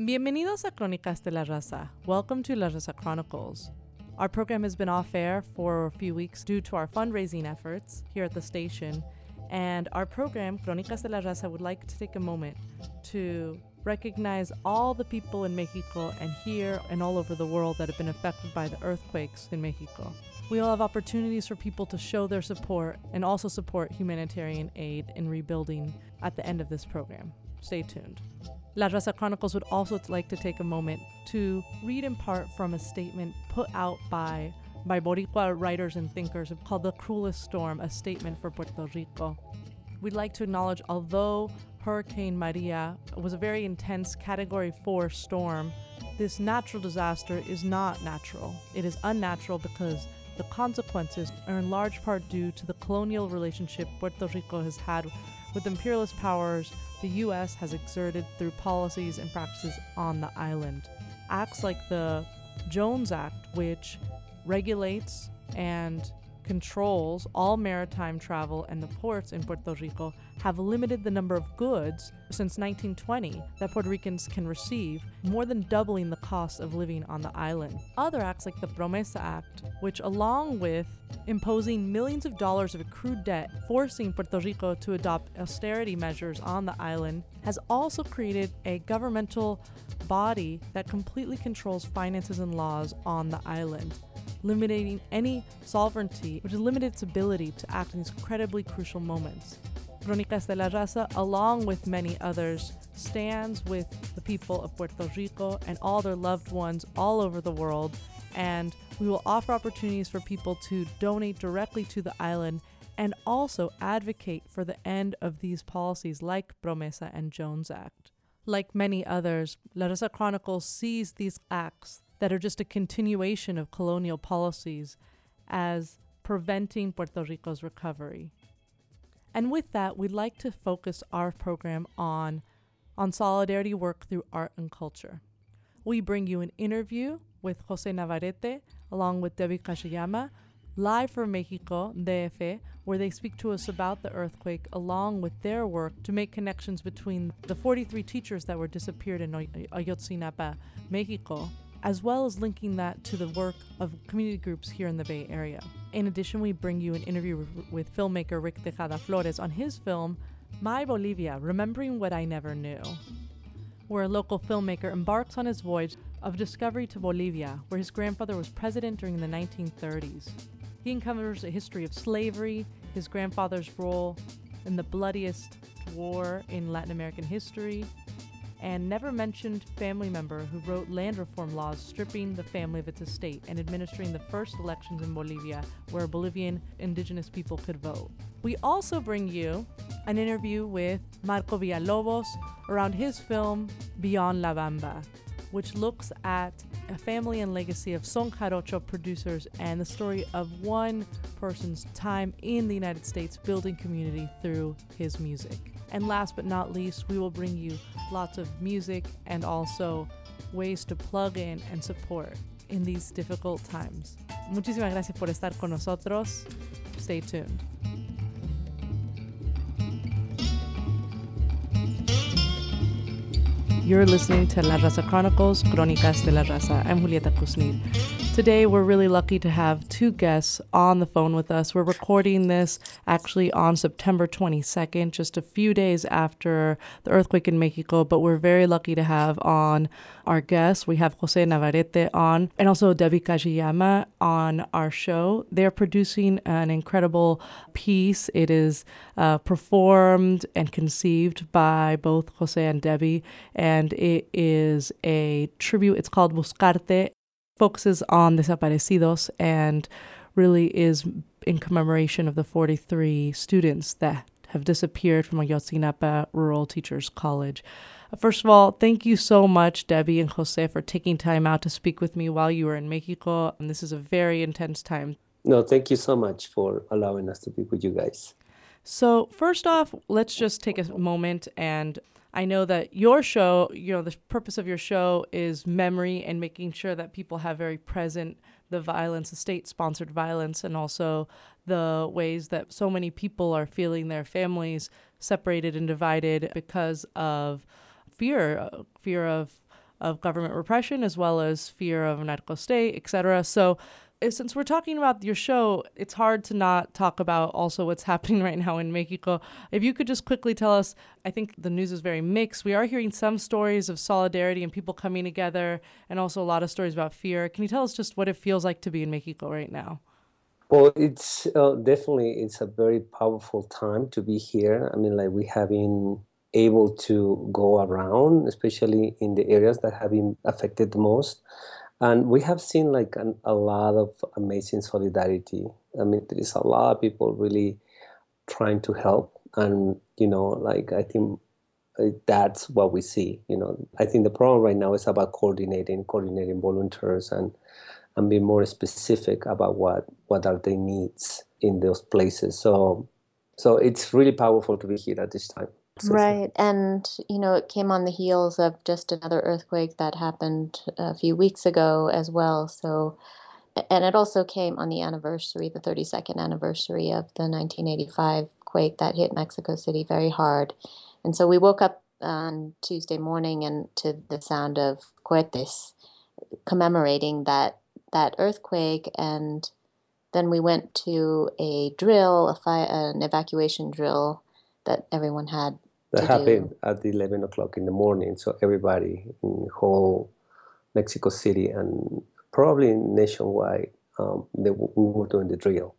Bienvenidos a Crónicas de la Raza. Welcome to La Raza Chronicles. Our program has been off air for a few weeks due to our fundraising efforts here at the station. And our program, Crónicas de la Raza, would like to take a moment to recognize all the people in Mexico and here and all over the world that have been affected by the earthquakes in Mexico. We will have opportunities for people to show their support and also support humanitarian aid in rebuilding at the end of this program. Stay tuned. La Raza Chronicles would also like to take a moment to read in part from a statement put out by by Boricua writers and thinkers called The Cruelest Storm, a statement for Puerto Rico. We'd like to acknowledge, although Hurricane Maria was a very intense Category 4 storm, this natural disaster is not natural. It is unnatural because the consequences are in large part due to the colonial relationship Puerto Rico has had with imperialist powers the U.S. has exerted through policies and practices on the island. Acts like the Jones Act, which regulates and controls all maritime travel and the ports in Puerto Rico have limited the number of goods since 1920 that Puerto Ricans can receive, more than doubling the cost of living on the island. Other acts like the Promesa Act, which, along with imposing millions of dollars of accrued debt, forcing Puerto Rico to adopt austerity measures on the island, has also created a governmental body that completely controls finances and laws on the island limiting any sovereignty, which limited its ability to act in these incredibly crucial moments. Crónicas de la Raza, along with many others, stands with the people of Puerto Rico and all their loved ones all over the world, and we will offer opportunities for people to donate directly to the island and also advocate for the end of these policies like Promesa and Jones Act. Like many others, La Raza Chronicles sees these acts that are just a continuation of colonial policies as preventing Puerto Rico's recovery. And with that, we'd like to focus our program on, on solidarity work through art and culture. We bring you an interview with Jose Navarrete along with Debbie Kajiyama, live from Mexico, DF, where they speak to us about the earthquake along with their work to make connections between the 43 teachers that were disappeared in Ayotzinapa, Mexico, as well as linking that to the work of community groups here in the Bay Area. In addition, we bring you an interview with filmmaker Rick Tejada Flores on his film, My Bolivia Remembering What I Never Knew, where a local filmmaker embarks on his voyage of discovery to Bolivia, where his grandfather was president during the 1930s. He uncovers a history of slavery, his grandfather's role in the bloodiest war in Latin American history, and never mentioned family member who wrote land reform laws stripping the family of its estate and administering the first elections in Bolivia where Bolivian indigenous people could vote. We also bring you an interview with Marco Villalobos around his film Beyond La Bamba, which looks at a family and legacy of Son Jarocho producers and the story of one person's time in the United States building community through his music. And last but not least, we will bring you lots of music and also ways to plug in and support in these difficult times. Muchísimas gracias por estar con nosotros. Stay tuned. You're listening to La Raza Chronicles, Crónicas de la Raza. I'm Julieta Kusnir. Today, we're really lucky to have two guests on the phone with us. We're recording this actually on September 22nd, just a few days after the earthquake in Mexico, but we're very lucky to have on our guests. We have Jose Navarrete on and also Debbie Kajiyama on our show. They're producing an incredible piece. It is uh, performed and conceived by both Jose and Debbie, and it is a tribute. It's called Buscarte focuses on desaparecidos and really is in commemoration of the 43 students that have disappeared from Ayotzinapa Rural Teachers College. Uh, first of all, thank you so much, Debbie and Jose, for taking time out to speak with me while you were in Mexico. And this is a very intense time. No, thank you so much for allowing us to be with you guys. So, first off, let's just take a moment and I know that your show, you know, the purpose of your show is memory and making sure that people have very present the violence, the state sponsored violence, and also the ways that so many people are feeling their families separated and divided because of fear, fear of of government repression as well as fear of a narco state, etc. So eh, since we're talking about your show, it's hard to not talk about also what's happening right now in Mexico. If you could just quickly tell us, I think the news is very mixed. We are hearing some stories of solidarity and people coming together, and also a lot of stories about fear. Can you tell us just what it feels like to be in Mexico right now? Well, it's uh, definitely it's a very powerful time to be here. I mean, like we have been able to go around, especially in the areas that have been affected the most, and we have seen like an, a lot of amazing solidarity. I mean, there is a lot of people really trying to help, and you know, like I think uh, that's what we see. You know, I think the problem right now is about coordinating, coordinating volunteers and and be more specific about what what are their needs in those places. So so it's really powerful to be here at this time. Right. And, you know, it came on the heels of just another earthquake that happened a few weeks ago as well. So, and it also came on the anniversary, the 32nd anniversary of the 1985 quake that hit Mexico City very hard. And so we woke up on Tuesday morning and to the sound of cohetes commemorating that that earthquake and then we went to a drill, a fire, an evacuation drill that everyone had. That happened do. at 11 o'clock in the morning. So everybody in the whole Mexico City and probably nationwide, um, they, we were doing the drill.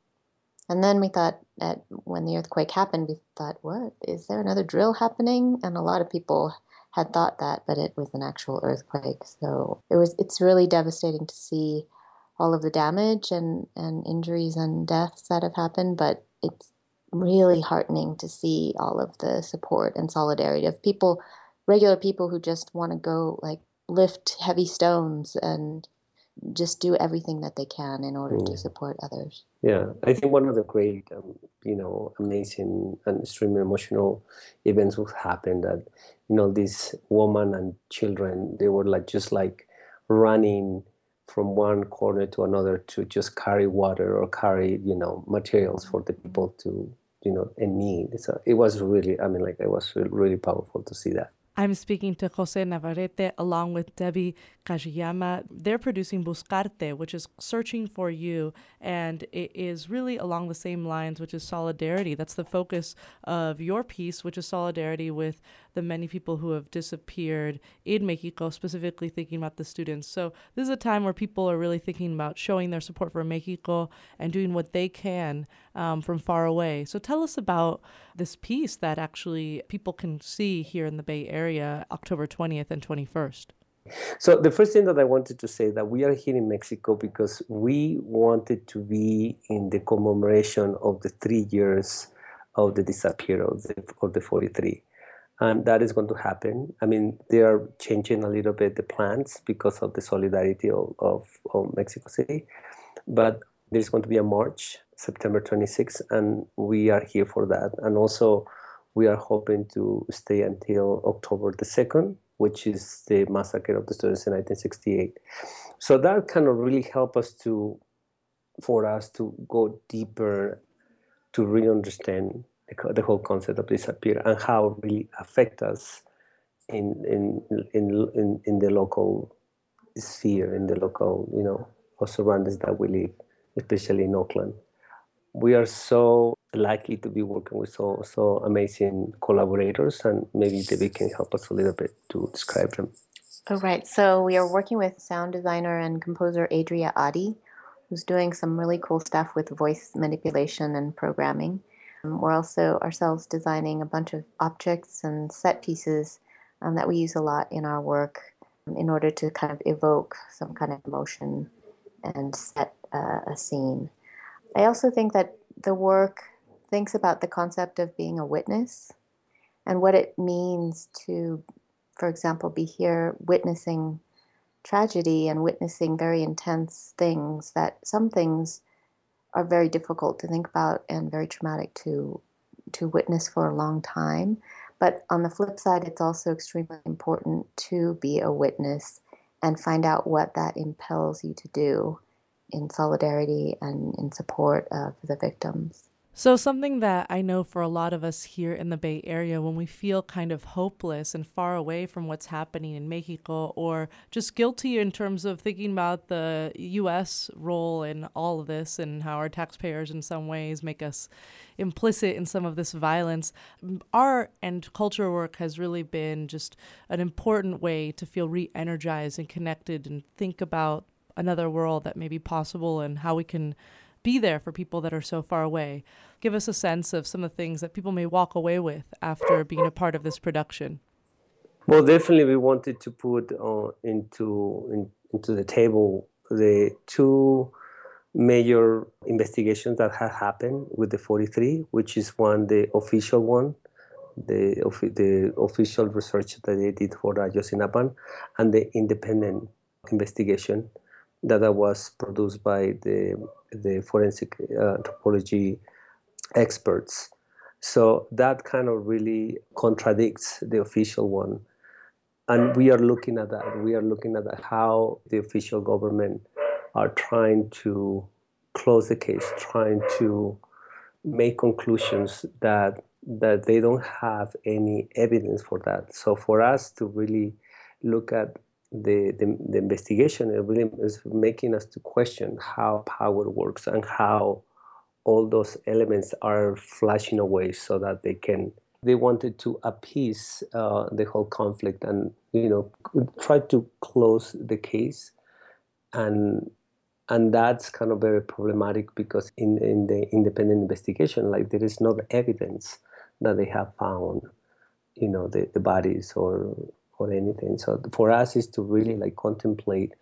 And then we thought, at when the earthquake happened, we thought, what is there another drill happening? And a lot of people had thought that, but it was an actual earthquake. So it was. It's really devastating to see all of the damage and, and injuries and deaths that have happened, but it's really heartening to see all of the support and solidarity of people, regular people who just want to go like lift heavy stones and just do everything that they can in order mm. to support others. Yeah, I think one of the great, um, you know, amazing and extremely emotional events will happen that, you know, this woman and children, they were like just like running from one corner to another to just carry water or carry you know materials for the people to you know in need so it was really i mean like it was really powerful to see that I'm speaking to Jose Navarrete along with Debbie Kajiyama. They're producing Buscarte, which is searching for you, and it is really along the same lines, which is solidarity. That's the focus of your piece, which is solidarity with the many people who have disappeared in Mexico, specifically thinking about the students. So this is a time where people are really thinking about showing their support for Mexico and doing what they can um, from far away. So tell us about this piece that actually people can see here in the Bay Area October 20th and 21st. So the first thing that I wanted to say that we are here in Mexico because we wanted to be in the commemoration of the three years of the disappearance of the, of the 43 and that is going to happen. I mean, they are changing a little bit the plans because of the solidarity of, of, of Mexico City, but there's going to be a march September 26th, and we are here for that. And also, we are hoping to stay until October the 2nd, which is the massacre of the students in 1968. So that kind of really helped us to, for us to go deeper, to really understand the, the whole concept of disappear and how it really affect us in, in, in, in, in the local sphere, in the local, you know, or surroundings that we live, especially in Oakland. We are so lucky to be working with so so amazing collaborators, and maybe Debbie can help us a little bit to describe them. All right. So we are working with sound designer and composer Adria Adi, who's doing some really cool stuff with voice manipulation and programming. Um, we're also ourselves designing a bunch of objects and set pieces um, that we use a lot in our work um, in order to kind of evoke some kind of emotion and set uh, a scene. I also think that the work thinks about the concept of being a witness and what it means to, for example, be here witnessing tragedy and witnessing very intense things that some things are very difficult to think about and very traumatic to to witness for a long time. But on the flip side, it's also extremely important to be a witness and find out what that impels you to do in solidarity and in support of the victims. So, something that I know for a lot of us here in the Bay Area, when we feel kind of hopeless and far away from what's happening in Mexico, or just guilty in terms of thinking about the U.S. role in all of this and how our taxpayers, in some ways, make us implicit in some of this violence, art and culture work has really been just an important way to feel re energized and connected and think about another world that may be possible and how we can be there for people that are so far away. Give us a sense of some of the things that people may walk away with after being a part of this production. Well, definitely, we wanted to put uh, into in, into the table the two major investigations that have happened with the 43, which is one the official one, the the official research that they did for Ayotzinapa, and the independent investigation that was produced by the the forensic uh, anthropology experts. So that kind of really contradicts the official one. And we are looking at that. We are looking at that, how the official government are trying to close the case, trying to make conclusions that that they don't have any evidence for that. So for us to really look at the, the, the investigation really is making us to question how power works and how all those elements are flashing away so that they can they wanted to appease uh, the whole conflict and you know try to close the case. And and that's kind of very problematic because in, in the independent investigation like there is no evidence that they have found you know the, the bodies or or anything. So for us is to really like contemplate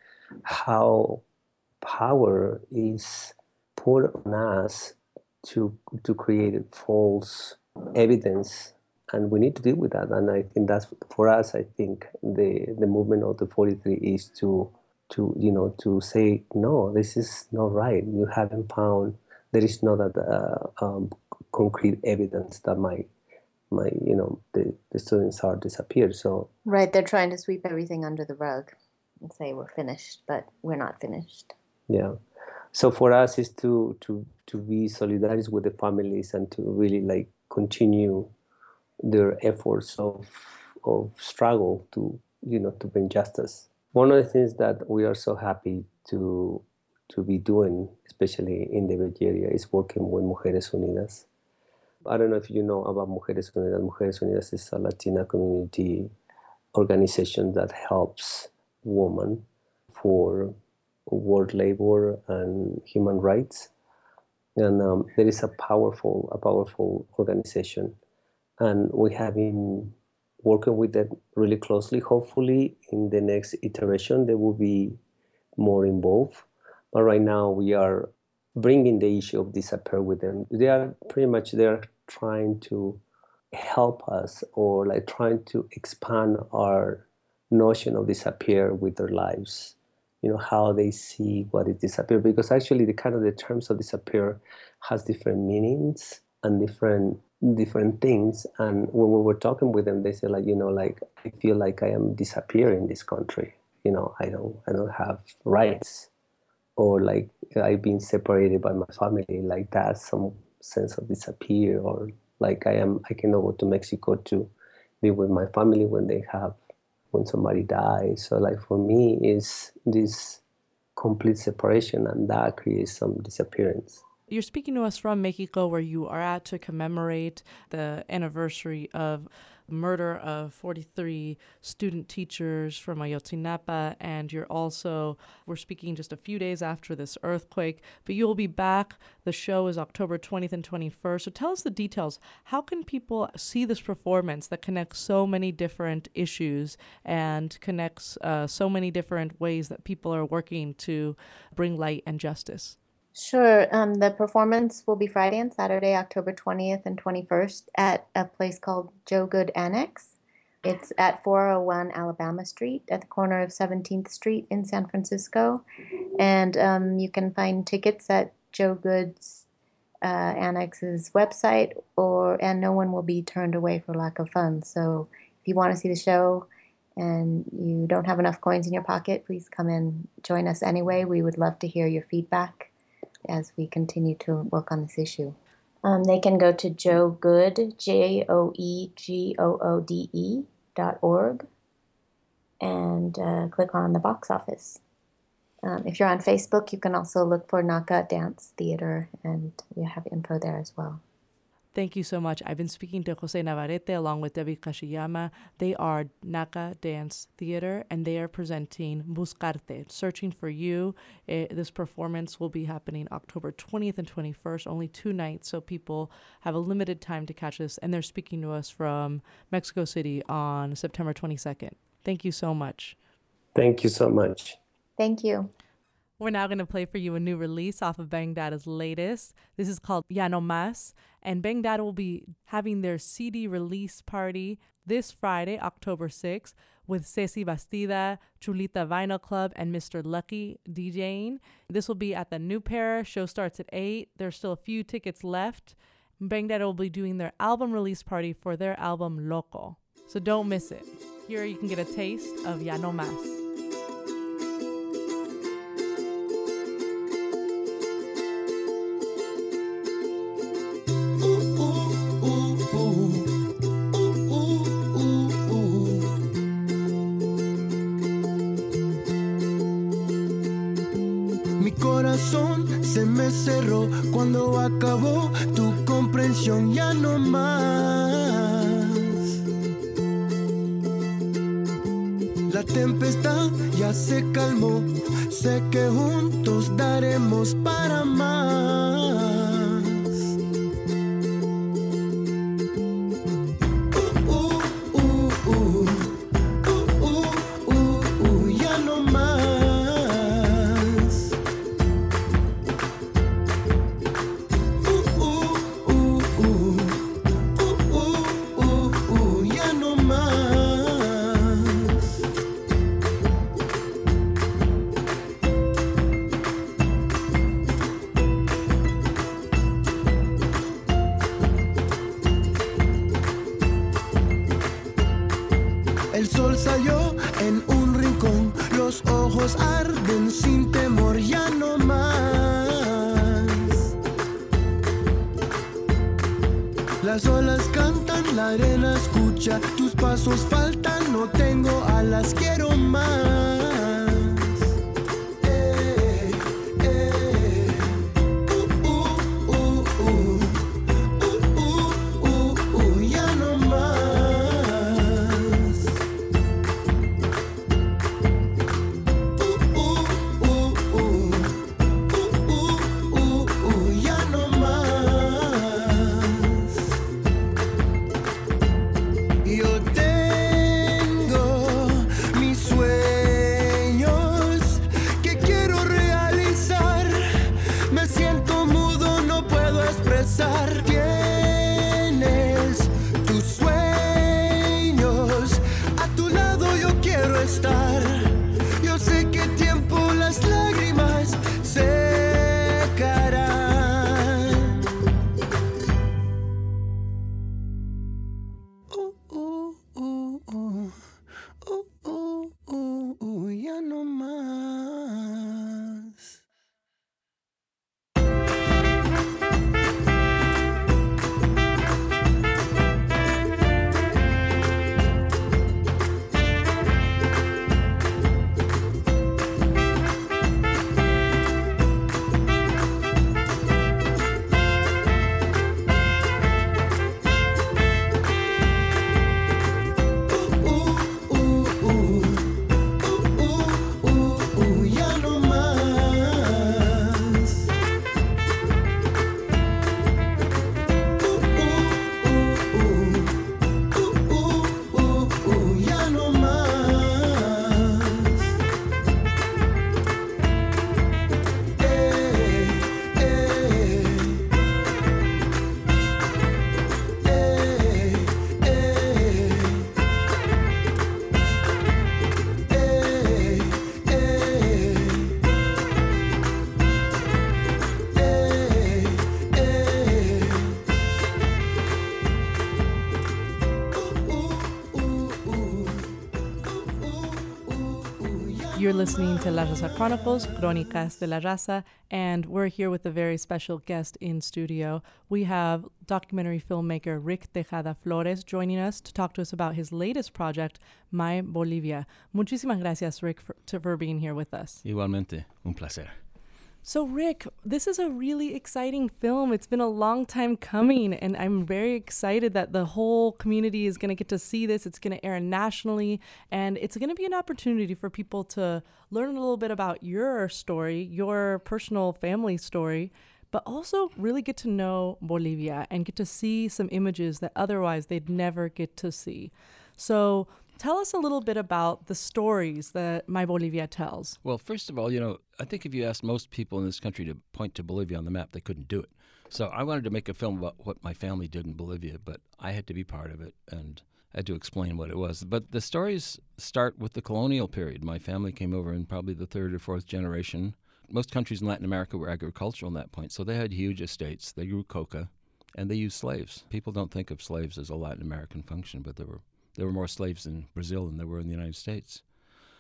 how power is put on us to to create false evidence and we need to deal with that and i think that's for us i think the the movement of the 43 is to to you know to say no this is not right you haven't found there is not that uh, um, concrete evidence that might my you know the, the students are disappeared so right they're trying to sweep everything under the rug and say we're finished but we're not finished. Yeah. So for us is to to to be solidarized with the families and to really like continue their efforts of of struggle to you know to bring justice. One of the things that we are so happy to to be doing especially in the Bay Area is working with Mujeres Unidas I don't know if you know about Mujeres Unidas. Mujeres Unidas is a Latina community organization that helps women for world labor and human rights. And um, there is a powerful, a powerful organization, and we have been working with them really closely. Hopefully, in the next iteration, they will be more involved. But right now, we are bringing the issue of disappear with them. They are pretty much there trying to help us or like trying to expand our notion of disappear with their lives. You know how they see what is disappear because actually the kind of the terms of disappear has different meanings and different different things. And when we were talking with them they say like you know like i feel like i am disappearing in this country. You know i don't i don't have rights. Or like i've been separated by my family like that some sense of disappear or like I am I cannot go to Mexico to be with my family when they have when somebody dies. So like for me is this complete separation and that creates some disappearance. You're speaking to us from Mexico where you are at to commemorate the anniversary of murder of 43 student teachers from Ayotzinapa, and you're also, we're speaking just a few days after this earthquake, but you'll be back. The show is October 20th and 21st. So tell us the details. How can people see this performance that connects so many different issues and connects uh, so many different ways that people are working to bring light and justice? Sure. Um, the performance will be Friday and Saturday, October 20th and 21st, at a place called Joe Goode Annex. It's at 401 Alabama Street at the corner of 17th Street in San Francisco. And um, you can find tickets at Joe Goode's uh, Annex's website, or and no one will be turned away for lack of funds. So if you want to see the show and you don't have enough coins in your pocket, please come and join us anyway. We would love to hear your feedback as we continue to work on this issue. Um, they can go to Joe Goode, J O E G O O D E dot org, and uh, click on the box office. Um, if you're on Facebook, you can also look for Naka Dance Theater, and we have info there as well. Thank you so much. I've been speaking to Jose Navarrete along with Debbie Kajiyama. They are Naka Dance Theater and they are presenting Buscarte, Searching for You. It, this performance will be happening October 20th and 21st, only two nights, so people have a limited time to catch this. And they're speaking to us from Mexico City on September 22nd. Thank you so much. Thank you so much. Thank you. We're now going to play for you a new release off of Bang Data's latest. This is called Ya No Mas, and Bang Data will be having their CD release party this Friday, October 6th, with Ceci Bastida, Chulita Vinyl Club, and Mr. Lucky DJing. This will be at the New Parish. Show starts at 8. There's still a few tickets left. Bang Data will be doing their album release party for their album Loco. So don't miss it. Here you can get a taste of Ya No Mas. El sol salió en un rincón, los ojos arden sin temor, ya no más. Las olas cantan, la arena escucha, tus pasos faltan, no tengo alas, quiero más. Listening to La Raza Chronicles, Crónicas de la Raza, and we're here with a very special guest in studio. We have documentary filmmaker Rick Tejada Flores joining us to talk to us about his latest project, My Bolivia. Muchísimas gracias, Rick, for, to, for being here with us. Igualmente, un placer. So, Rick, this is a really exciting film. It's been a long time coming, and I'm very excited that the whole community is going to get to see this. It's going to air nationally, and it's going to be an opportunity for people to learn a little bit about your story, your personal family story, but also really get to know Bolivia and get to see some images that otherwise they'd never get to see. So, Tell us a little bit about the stories that My Bolivia tells. Well, first of all, you know, I think if you asked most people in this country to point to Bolivia on the map, they couldn't do it. So I wanted to make a film about what my family did in Bolivia, but I had to be part of it and I had to explain what it was. But the stories start with the colonial period. My family came over in probably the third or fourth generation. Most countries in Latin America were agricultural at that point, so they had huge estates. They grew coca and they used slaves. People don't think of slaves as a Latin American function, but there were there were more slaves in Brazil than there were in the United States.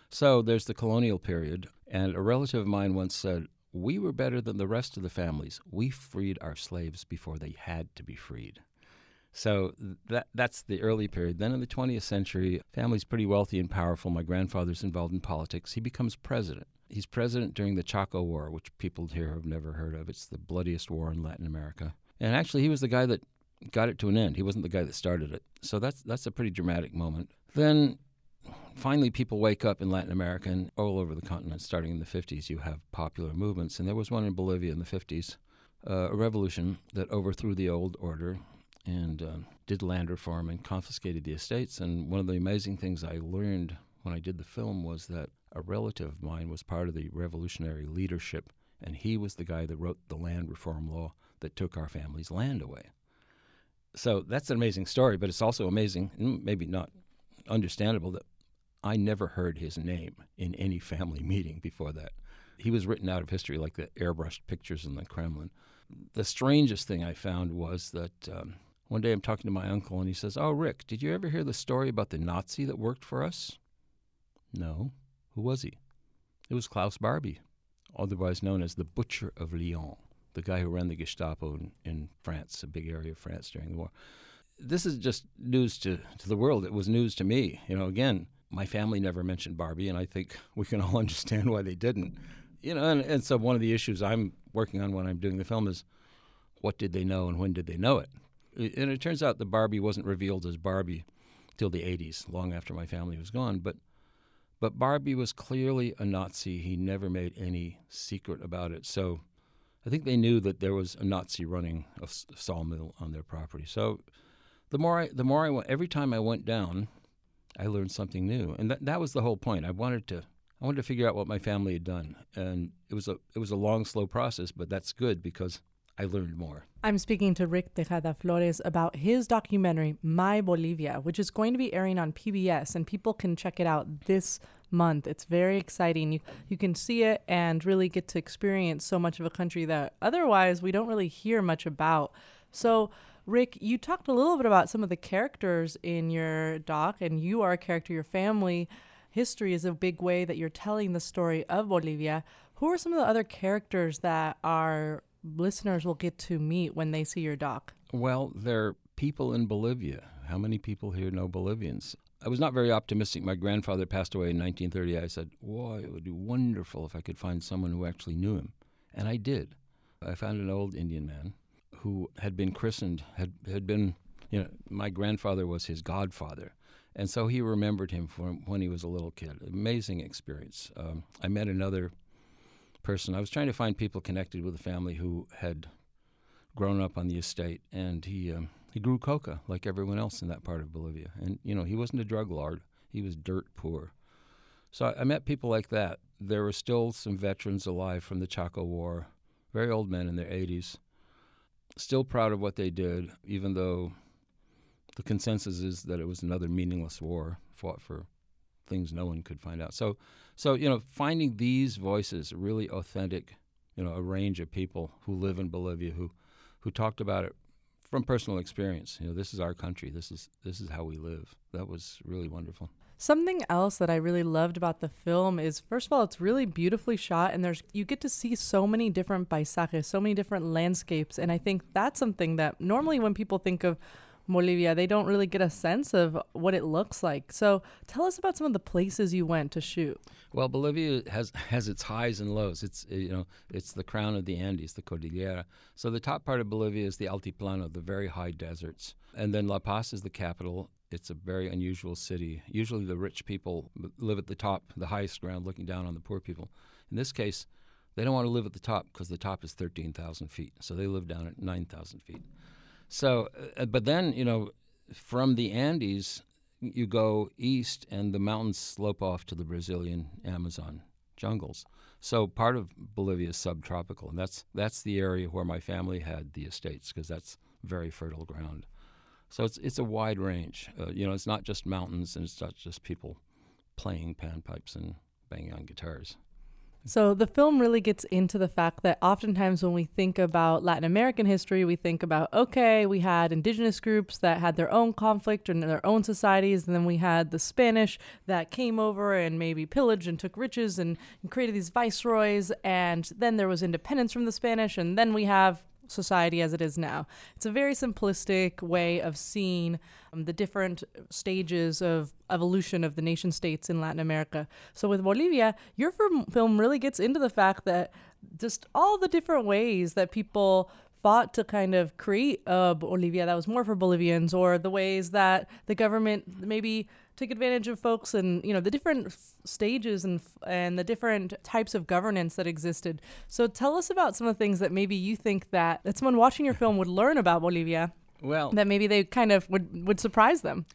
So there's the colonial period, and a relative of mine once said, We were better than the rest of the families. We freed our slaves before they had to be freed. So that that's the early period. Then in the 20th century, family's pretty wealthy and powerful. My grandfather's involved in politics. He becomes president. He's president during the Chaco War, which people here have never heard of. It's the bloodiest war in Latin America. And actually, he was the guy that got it to an end. He wasn't the guy that started it. So that's that's a pretty dramatic moment. Then finally people wake up in Latin America and all over the continent starting in the 50s you have popular movements and there was one in Bolivia in the 50s uh, a revolution that overthrew the old order and uh, did land reform and confiscated the estates and one of the amazing things I learned when I did the film was that a relative of mine was part of the revolutionary leadership and he was the guy that wrote the land reform law that took our family's land away so that's an amazing story, but it's also amazing, maybe not understandable, that I never heard his name in any family meeting before that. He was written out of history like the airbrushed pictures in the Kremlin. The strangest thing I found was that um, one day I'm talking to my uncle and he says, Oh, Rick, did you ever hear the story about the Nazi that worked for us? No. Who was he? It was Klaus Barbie, otherwise known as the Butcher of Lyon the guy who ran the Gestapo in, in France, a big area of France during the war. This is just news to, to the world. It was news to me. You know, again, my family never mentioned Barbie, and I think we can all understand why they didn't. You know, and, and so one of the issues I'm working on when I'm doing the film is what did they know and when did they know it? And it turns out that Barbie wasn't revealed as Barbie till the 80s, long after my family was gone. But but Barbie was clearly a Nazi. He never made any secret about it. So I think they knew that there was a Nazi running a sawmill on their property. So the more I, the more I went, every time I went down, I learned something new, and that that was the whole point. I wanted to I wanted to figure out what my family had done, and it was a it was a long, slow process, but that's good because I learned more. I'm speaking to Rick Tejada Flores about his documentary My Bolivia, which is going to be airing on PBS, and people can check it out this month. It's very exciting. You you can see it and really get to experience so much of a country that otherwise we don't really hear much about. So Rick, you talked a little bit about some of the characters in your doc, and you are a character. Your family history is a big way that you're telling the story of Bolivia. Who are some of the other characters that our listeners will get to meet when they see your doc? Well, they're people in Bolivia. How many people here know Bolivians? I was not very optimistic. My grandfather passed away in 1930. I said, "Boy, it would be wonderful if I could find someone who actually knew him," and I did. I found an old Indian man who had been christened, had had been, you know, my grandfather was his godfather, and so he remembered him from when he was a little kid. Amazing experience. Um, I met another person. I was trying to find people connected with the family who had grown up on the estate, and he um, he grew coca like everyone else in that part of Bolivia. And, you know, he wasn't a drug lord, he was dirt poor. So I, I met people like that. There were still some veterans alive from the Chaco War, very old men in their 80s, still proud of what they did, even though the consensus is that it was another meaningless war fought for things no one could find out. So, so you know, finding these voices, really authentic, you know, a range of people who live in Bolivia who, who talked about it from personal experience. You know, this is our country. This is this is how we live. That was really wonderful. Something else that I really loved about the film is first of all it's really beautifully shot and there's you get to see so many different paisajes, so many different landscapes and I think that's something that normally when people think of Bolivia, they don't really get a sense of what it looks like. So tell us about some of the places you went to shoot. Well, Bolivia has has its highs and lows. It's eh, you know it's the crown of the Andes, the Cordillera. So the top part of Bolivia is the Altiplano, the very high deserts, and then La Paz is the capital. It's a very unusual city. Usually, the rich people live at the top, the highest ground, looking down on the poor people. In this case, they don't want to live at the top because the top is 13,000 feet. So they live down at 9,000 feet. So, uh, but then, you know, from the Andes, you go east and the mountains slope off to the Brazilian Amazon jungles. So part of Bolivia is subtropical, and that's that's the area where my family had the estates because that's very fertile ground. So it's it's a wide range. Uh, you know, it's not just mountains and it's not just people playing panpipes and banging on guitars. So the film really gets into the fact that oftentimes when we think about Latin American history, we think about okay, we had indigenous groups that had their own conflict and their own societies, and then we had the Spanish that came over and maybe pillaged and took riches and, and created these viceroys, and then there was independence from the Spanish, and then we have society as it is now. It's a very simplistic way of seeing um, the different stages of evolution of the nation states in Latin America. So with Bolivia, your film really gets into the fact that just all the different ways that people fought to kind of create a Bolivia that was more for Bolivians, or the ways that the government maybe took advantage of folks and you know the different f- stages and f- and the different types of governance that existed. So tell us about some of the things that maybe you think that that someone watching your film would learn about Bolivia. Well, that maybe they kind of would would surprise them.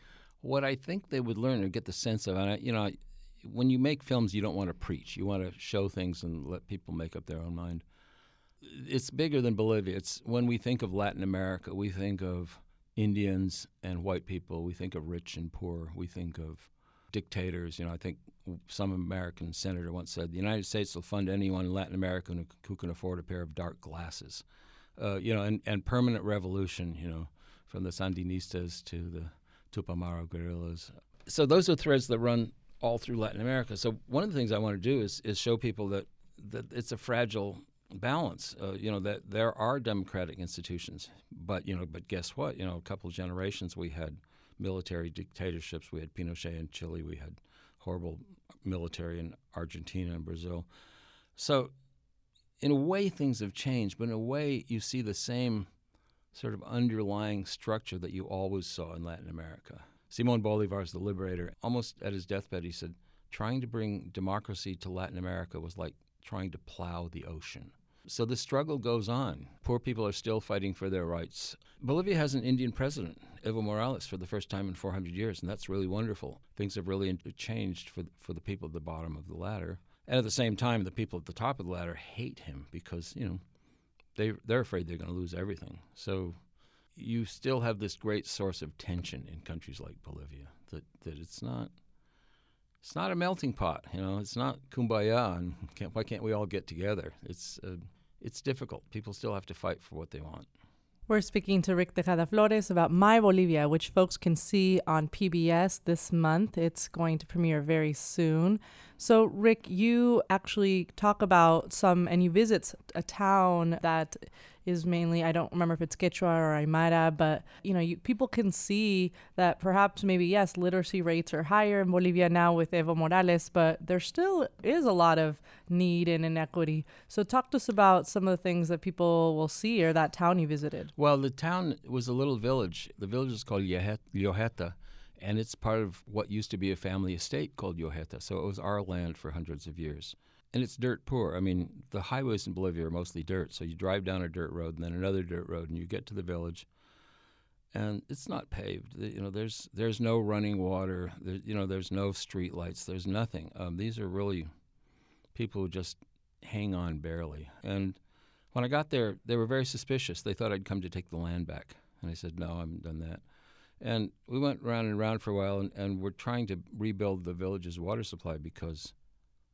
What I think they would learn or get the sense of, and I, you know, when you make films, you don't want to preach. You want to show things and let people make up their own mind. It's bigger than Bolivia. It's when we think of Latin America, we think of Indians and white people. We think of rich and poor. We think of dictators. You know, I think some American senator once said the United States will fund anyone in Latin America who, can afford a pair of dark glasses. Uh, you know, and, and permanent revolution. You know, from the Sandinistas to the Tupamaro guerrillas. So those are threads that run all through Latin America. So one of the things I want to do is is show people that that it's a fragile balance. Uh, you know that there are democratic institutions, but you know, but guess what? You know, a couple of generations we had military dictatorships. We had Pinochet in Chile. We had horrible military in Argentina and Brazil. So, in a way, things have changed, but in a way, you see the same sort of underlying structure that you always saw in Latin America. Simon Bolivar is the liberator. Almost at his deathbed, he said, trying to bring democracy to Latin America was like trying to plow the ocean. So the struggle goes on. Poor people are still fighting for their rights. Bolivia has an Indian president, Evo Morales, for the first time in 400 years, and that's really wonderful. Things have really changed for, for the people at the bottom of the ladder. And at the same time, the people at the top of the ladder hate him because, you know, they, they're afraid they're going to lose everything. So you still have this great source of tension in countries like Bolivia that, that it's not it's not a melting pot. You know, it's not kumbaya and can't, why can't we all get together? It's uh, it's difficult. People still have to fight for what they want. We're speaking to Rick Tejada Flores about My Bolivia, which folks can see on PBS this month. It's going to premiere very soon. So, Rick, you actually talk about some, and you visit a town that is mainly I don't remember if it's Quechua or Aymara, but you know, you, people can see that perhaps maybe yes, literacy rates are higher in Bolivia now with Evo Morales, but there still is a lot of need and inequity. So talk to us about some of the things that people will see or that town you visited. Well, the town was a little village. The village is called Llojeta and it's part of what used to be a family estate called Llojeta. So it was our land for hundreds of years and it's dirt poor. I mean, the highways in Bolivia are mostly dirt. So you drive down a dirt road and then another dirt road, and you get to the village, and it's not paved. You know, there's there's no running water. There, you know, there's no street lights. There's nothing. Um, these are really people who just hang on barely. And when I got there, they were very suspicious. They thought I'd come to take the land back, and I said, no, I haven't done that. And we went round and round for a while, and, and we're trying to rebuild the village's water supply because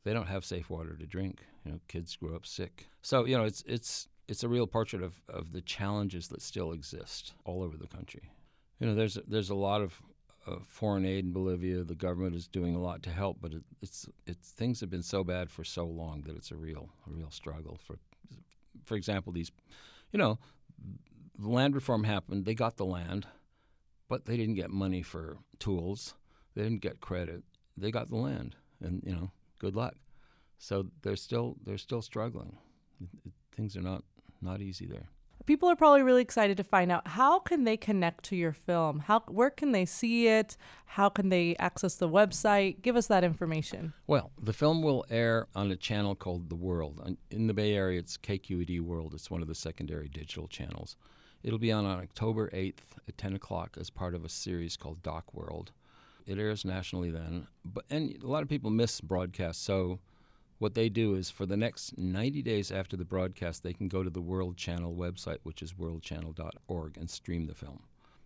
they don't have safe water to drink. You know, kids grow up sick. So you know, it's it's it's a real portrait of, of the challenges that still exist all over the country. You know, there's there's a lot of uh, foreign aid in Bolivia. The government is doing a lot to help, but it, it's it's things have been so bad for so long that it's a real a real struggle. For for example, these, you know, land reform happened. They got the land, but they didn't get money for tools. They didn't get credit. They got the land, and you know, good luck. So they're still they're still struggling. It, it, things are not not easy there. People are probably really excited to find out how can they connect to your film? How where can they see it? How can they access the website? Give us that information. Well the film will air on a channel called the world. In the bay area it's kqed world. It's one of the secondary digital channels. It'll be on, on october 8th at 10 o'clock as part of a series called doc world it airs nationally then but and a lot of people miss broadcasts so what they do is for the next 90 days after the broadcast, they can go to the World Channel website, which is worldchannel.org, and stream the film.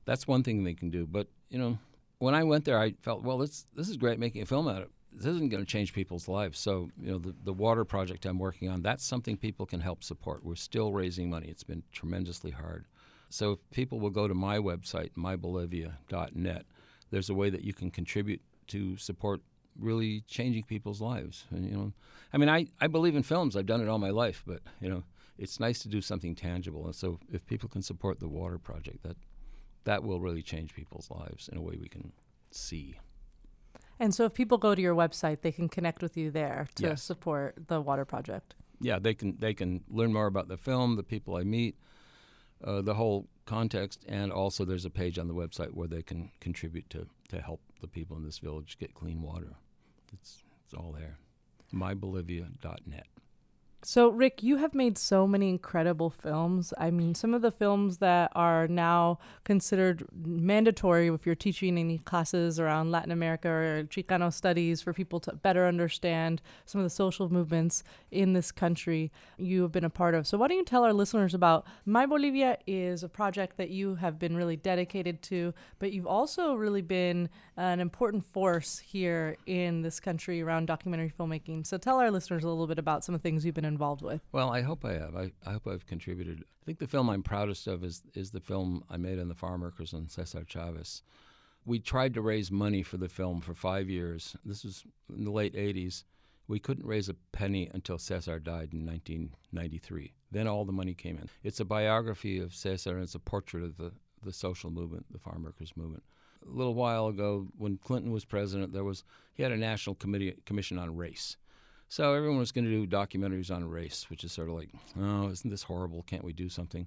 That's one thing they can do. But, you know, when I went there, I felt, well, this, this is great making a film out of. This isn't going to change people's lives. So, you know, the, the water project I'm working on, that's something people can help support. We're still raising money. It's been tremendously hard. So, if people will go to my website, mybolivia.net, there's a way that you can contribute to support really changing people's lives. And you know, I mean, I, I believe in films. I've done it all my life, but you know, it's nice to do something tangible. And so, if people can support the water project, that that will really change people's lives in a way we can see. And so, if people go to your website, they can connect with you there to yes. support the water project. Yeah, they can they can learn more about the film, the people I meet, uh, the whole context, and also there's a page on the website where they can contribute to to help the people in this village get clean water. It's, it's all there. MyBolivia.net. So, Rick, you have made so many incredible films. I mean, some of the films that are now considered mandatory if you're teaching any classes around Latin America or Chicano studies for people to better understand some of the social movements in this country you have been a part of. So, why don't you tell our listeners about My Bolivia is a project that you have been really dedicated to, but you've also really been an important force here in this country around documentary filmmaking. So, tell our listeners a little bit about some of the things you've been involved with? Well, I hope I have. I, I hope I've contributed. I think the film I'm proudest of is is the film I made on the farm workers on Cesar Chavez. We tried to raise money for the film for five years. This was in the late 80s. We couldn't raise a penny until Cesar died in 1993. Then all the money came in. It's a biography of Cesar and it's a portrait of the, the social movement, the farm workers movement. A little while ago, when Clinton was president, there was he had a national committee commission on race, so everyone was going to do documentaries on race, which is sort of like, oh, isn't this horrible? Can't we do something?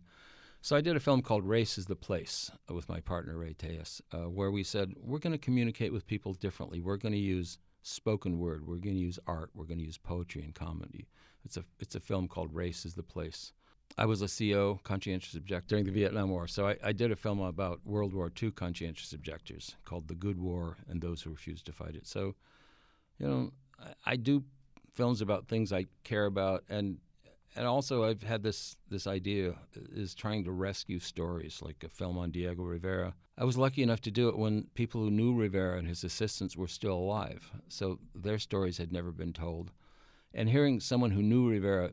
So I did a film called Race is the Place uh, with my partner Ray Telles, uh, where we said we're going to communicate with people differently. We're going to use spoken word. We're going to use art. We're going to use poetry and comedy. It's a it's a film called Race is the Place. I was a CO, conscientious objector, during the Vietnam War. So I, I, did a film about World War II conscientious objectors called The Good War and Those Who Refused to Fight It. So, you know, I, I do films about things I care about, and and also I've had this this idea is trying to rescue stories, like a film on Diego Rivera. I was lucky enough to do it when people who knew Rivera and his assistants were still alive, so their stories had never been told. And hearing someone who knew Rivera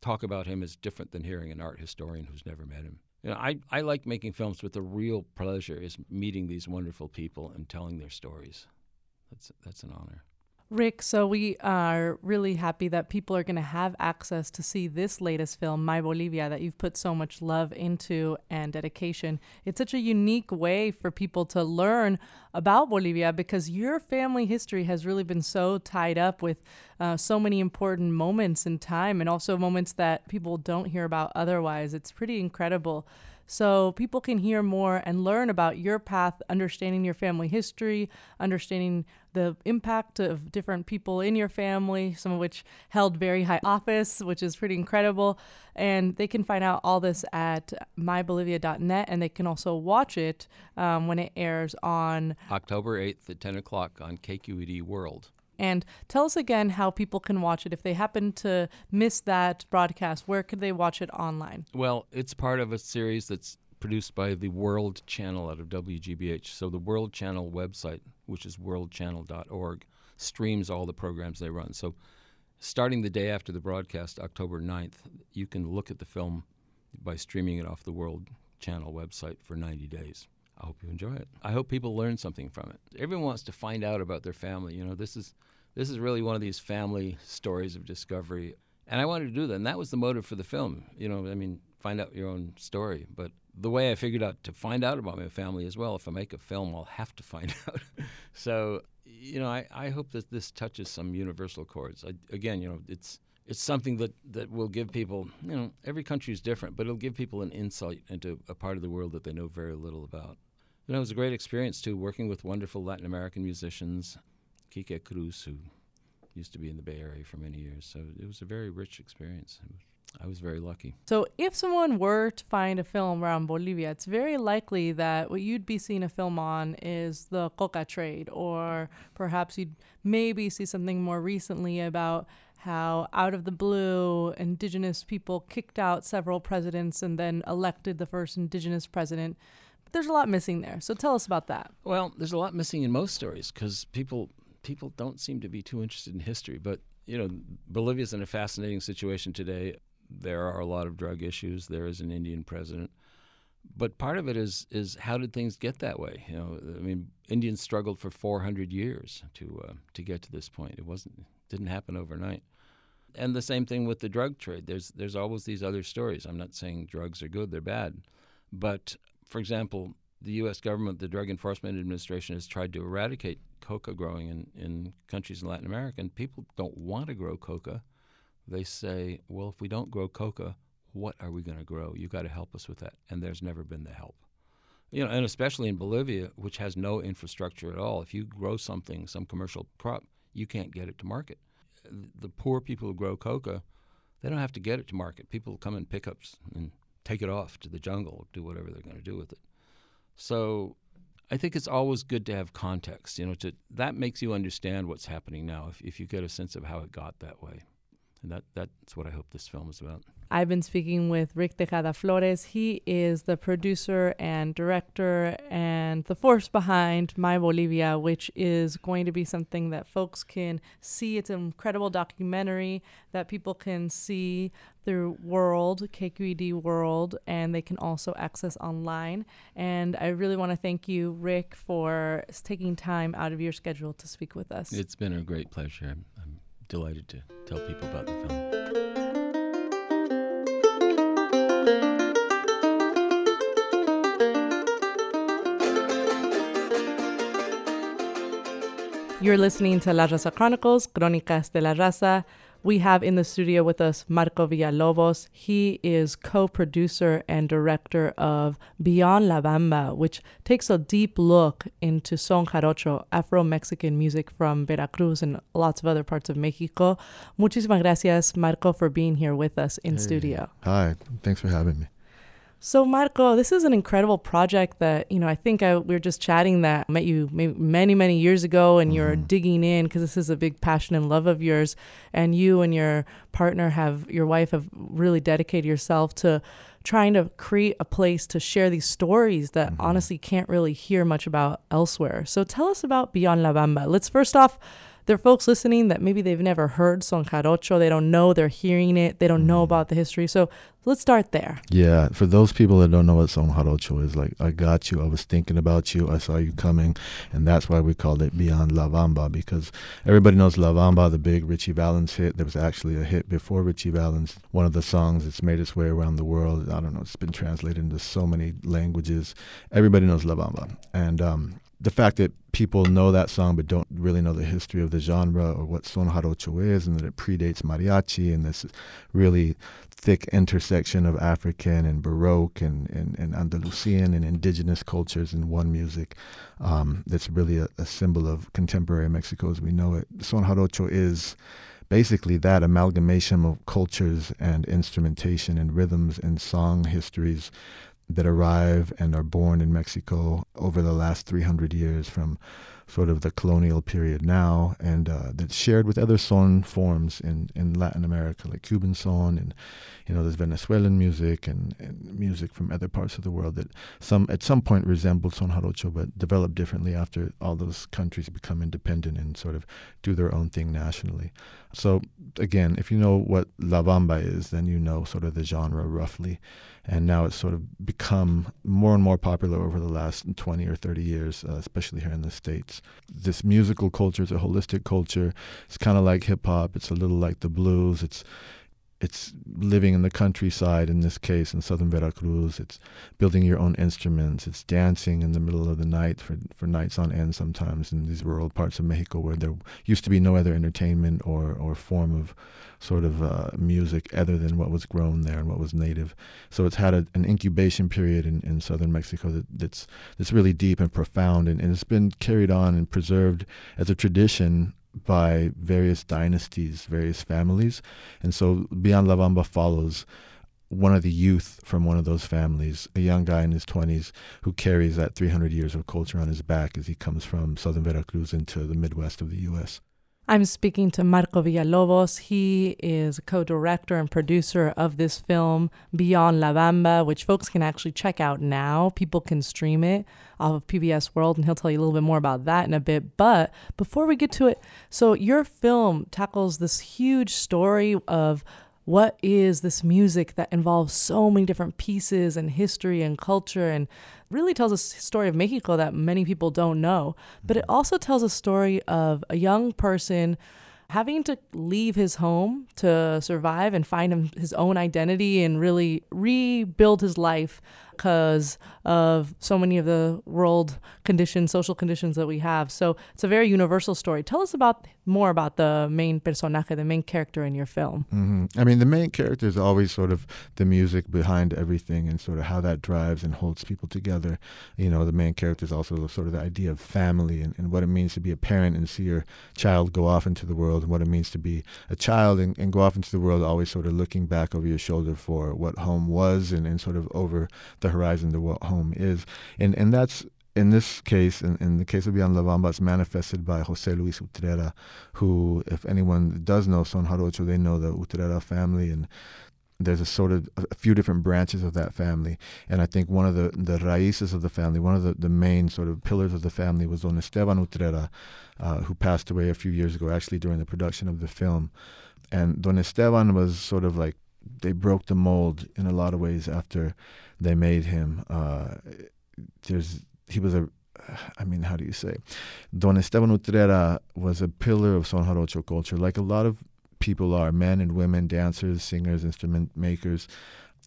talk about him is different than hearing an art historian who's never met him. You know, I, I like making films, but the real pleasure is meeting these wonderful people and telling their stories. That's that's an honor. Rick, so we are really happy that people are going to have access to see this latest film, My Bolivia, that you've put so much love into and dedication. It's such a unique way for people to learn about Bolivia because your family history has really been so tied up with uh, so many important moments in time and also moments that people don't hear about otherwise. It's pretty incredible so people can hear more and learn about your path, understanding your family history, understanding the impact of different people in your family, some of which held very high office, which is pretty incredible. And they can find out all this at mybolivia.net, and they can also watch it um, when it airs on October 8th at 10 o'clock on KQED World. And tell us again how people can watch it. If they happen to miss that broadcast, where could they watch it online? Well, it's part of a series that's produced by the World Channel out of WGBH. So the World Channel website, which is worldchannel.org, streams all the programs they run. So starting the day after the broadcast, October 9th, you can look at the film by streaming it off the World Channel website for 90 days. I hope you enjoy it. I hope people learn something from it. Everyone wants to find out about their family. You know, this is this is really one of these family stories of discovery, and I wanted to do that. And that was the motive for the film. You know, I mean, find out your own story. But the way I figured out to find out about my family as well, if I make a film, I'll have to find out. so, you know, I, I hope that this touches some universal chords. I, again, you know, it's it's something that, that will give people, you know, every country is different, but it'll give people an insight into a part of the world that they know very little about. You know, it was a great experience too, working with wonderful Latin American musicians, Quique Cruz, who used to be in the Bay Area for many years. So it was a very rich experience. I was very lucky. So, if someone were to find a film around Bolivia, it's very likely that what you'd be seeing a film on is the coca trade, or perhaps you'd maybe see something more recently about how, out of the blue, indigenous people kicked out several presidents and then elected the first indigenous president. But there's a lot missing there. So, tell us about that. Well, there's a lot missing in most stories because people people don't seem to be too interested in history. But you know, Bolivia's in a fascinating situation today there are a lot of drug issues. There is an Indian president, but part of it is is how did things get that way? You know, I mean, Indians struggled for 400 years to uh, to get to this point. It wasn't didn't happen overnight. And the same thing with the drug trade. There's there's always these other stories. I'm not saying drugs are good; they're bad. But for example, the U.S. government, the Drug Enforcement Administration, has tried to eradicate coca growing in, in countries in Latin America, and people don't want to grow coca they say, well, if we don't grow coca, what are we going to grow? You've got to help us with that. And there's never been the help. You know, and especially in Bolivia, which has no infrastructure at all, if you grow something, some commercial crop, you can't get it to market. The poor people who grow coca, they don't have to get it to market. People come in pickups and take it off to the jungle, do whatever they're going to do with it. So I think it's always good to have context. You know, to, that makes you understand what's happening now if, if you get a sense of how it got that way. And that, that's what I hope this film is about. I've been speaking with Rick Tejada Flores. He is the producer and director and the force behind My Bolivia, which is going to be something that folks can see. It's an incredible documentary that people can see through World, KQED World, and they can also access online. And I really want to thank you, Rick, for taking time out of your schedule to speak with us. It's been a great pleasure. Delighted to tell people about the film. You're listening to La Raza Chronicles, Crónicas de la Raza. We have in the studio with us Marco Villalobos. He is co producer and director of Beyond La Bamba, which takes a deep look into son jarocho, Afro Mexican music from Veracruz and lots of other parts of Mexico. Muchísimas gracias, Marco, for being here with us in hey. studio. Hi, thanks for having me. So Marco, this is an incredible project that you know. I think I, we were just chatting that I met you many many years ago, and mm-hmm. you're digging in because this is a big passion and love of yours. And you and your partner have your wife have really dedicated yourself to trying to create a place to share these stories that mm-hmm. honestly can't really hear much about elsewhere. So tell us about Beyond La Bamba. Let's first off there are folks listening that maybe they've never heard son jarocho. They don't know. They're hearing it. They don't know mm-hmm. about the history. So let's start there. Yeah, for those people that don't know what son jarocho is, like I got you. I was thinking about you. I saw you coming, and that's why we called it Beyond La Bamba because everybody knows La Bamba, the big Ritchie Valens hit. There was actually a hit before Ritchie Valens. One of the songs that's made its way around the world. I don't know. It's been translated into so many languages. Everybody knows La Bamba, and um, the fact that people know that song but don't really know the history of the genre or what son jarocho is and that it predates mariachi and this really thick intersection of African and Baroque and, and, and Andalusian and indigenous cultures in one music um, that's really a, a, symbol of contemporary Mexico as we know it. Son jarocho is basically that amalgamation of cultures and instrumentation and rhythms and song histories that arrive and are born in Mexico over the last 300 years from sort of the colonial period now, and uh, that's shared with other son forms in, in Latin America, like Cuban son, and you know there's Venezuelan music and, and music from other parts of the world that some at some point resembled son jarocho, but developed differently after all those countries become independent and sort of do their own thing nationally. So again, if you know what la bamba is, then you know sort of the genre roughly and now it's sort of become more and more popular over the last 20 or 30 years, uh, especially here in the States. This musical culture is a holistic culture. It's kind of like hip hop, it's a little like the blues. It's it's living in the countryside in this case in southern Veracruz. It's building your own instruments. It's dancing in the middle of the night for, for nights on end sometimes in these rural parts of Mexico where there used to be no other entertainment or, or form of sort of uh, music other than what was grown there and what was native. So it's had a, an incubation period in, in southern Mexico that, that's, that's really deep and profound and, and it's been carried on and preserved as a tradition by various dynasties, various families. And so Beyond La Bamba follows one of the youth from one of those families, a young guy in his 20s who carries that 300 years of culture on his back as he comes from southern Veracruz into the Midwest of the U.S. I'm speaking to Marco Villalobos. He is co director and producer of this film, Beyond La Bamba, which folks can actually check out now. People can stream it off of PBS World, and he'll tell you a little bit more about that in a bit. But before we get to it, so your film tackles this huge story of what is this music that involves so many different pieces and history and culture and really tells a story of Mexico that many people don't know. But it mm-hmm. also tells a story of a young person having to leave his home to survive and find his own identity and really rebuild his life because of so many of the world conditions, social conditions that we have. So it's a very universal story. Tell us about more about the main personaje, the main character in your film. Mm-hmm. I mean, the main character is always sort of the music behind everything and sort of how that drives and holds people together. You know, the main character is also sort of the idea of family and, and what it means to be a parent and see your child go off into the world and what it means to be a child and, and go off into the world always sort of looking back over your shoulder for what home was and, and sort of over the the horizon to what home is. And and that's in this case, in, in the case of Beyond La Bamba, it's manifested by Jose Luis Utrera, who, if anyone does know Son Jarocho, they know the Utrera family, and there's a sort of a few different branches of that family. And I think one of the, the raíces of the family, one of the, the main sort of pillars of the family was Don Esteban Utrera, uh, who passed away a few years ago, actually during the production of the film. And Don Esteban was sort of like, they broke the mold in a lot of ways after they made him. Uh, there's he was a I mean, how do you say? Don Esteban Utrera was a pillar of Son Jarocho culture, like a lot of people are men and women, dancers, singers, instrument makers.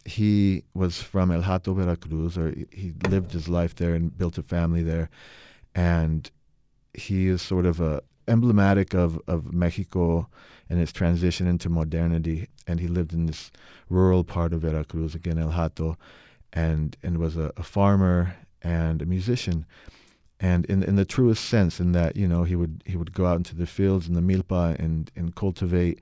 He was from El Hato, Veracruz, or he lived his life there and built a family there. And he is sort of a emblematic of, of Mexico and its transition into modernity. And he lived in this rural part of Veracruz, again, El Hato and and was a, a farmer and a musician and in in the truest sense in that you know he would he would go out into the fields in the milpa and and cultivate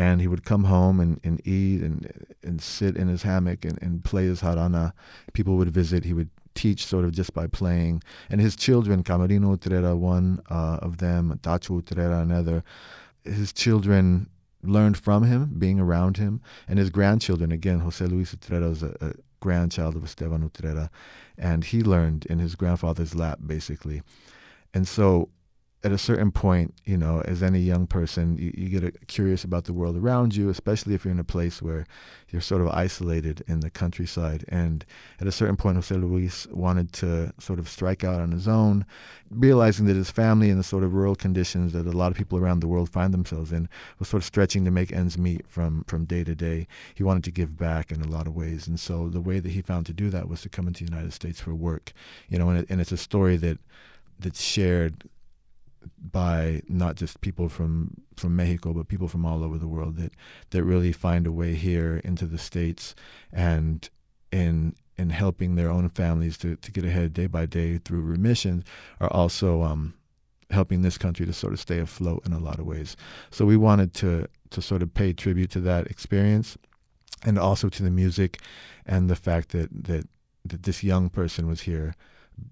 and he would come home and, and eat and and sit in his hammock and, and play his harana. People would visit. He would teach sort of just by playing. And his children, Camarino Utrera, one uh, of them, Tacho Utrera, another, his children learned from him, being around him. And his grandchildren, again, Jose Luis Utrera is a, a grandchild of Esteban Utrera, and he learned in his grandfather's lap, basically. And so at a certain point, you know, as any young person, you, you get curious about the world around you, especially if you're in a place where you're sort of isolated in the countryside. And at a certain point, Jose Luis wanted to sort of strike out on his own, realizing that his family and the sort of rural conditions that a lot of people around the world find themselves in was sort of stretching to make ends meet from, from day to day. He wanted to give back in a lot of ways. And so the way that he found to do that was to come into the United States for work. You know, and, it, and it's a story that that's shared by not just people from from Mexico, but people from all over the world that that really find a way here into the states and in in helping their own families to, to get ahead day by day through remission are also um, helping this country to sort of stay afloat in a lot of ways. So we wanted to to sort of pay tribute to that experience and also to the music and the fact that that that this young person was here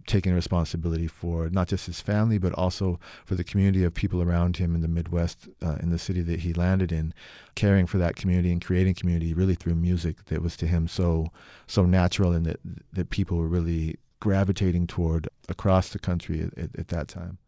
taking responsibility for not just his family, but also for the community of people around him in the Midwest, uh, in the city that he landed in, caring for that community and creating community really through music that was to him so so natural and that that people were really gravitating toward across the country at, at, at that time.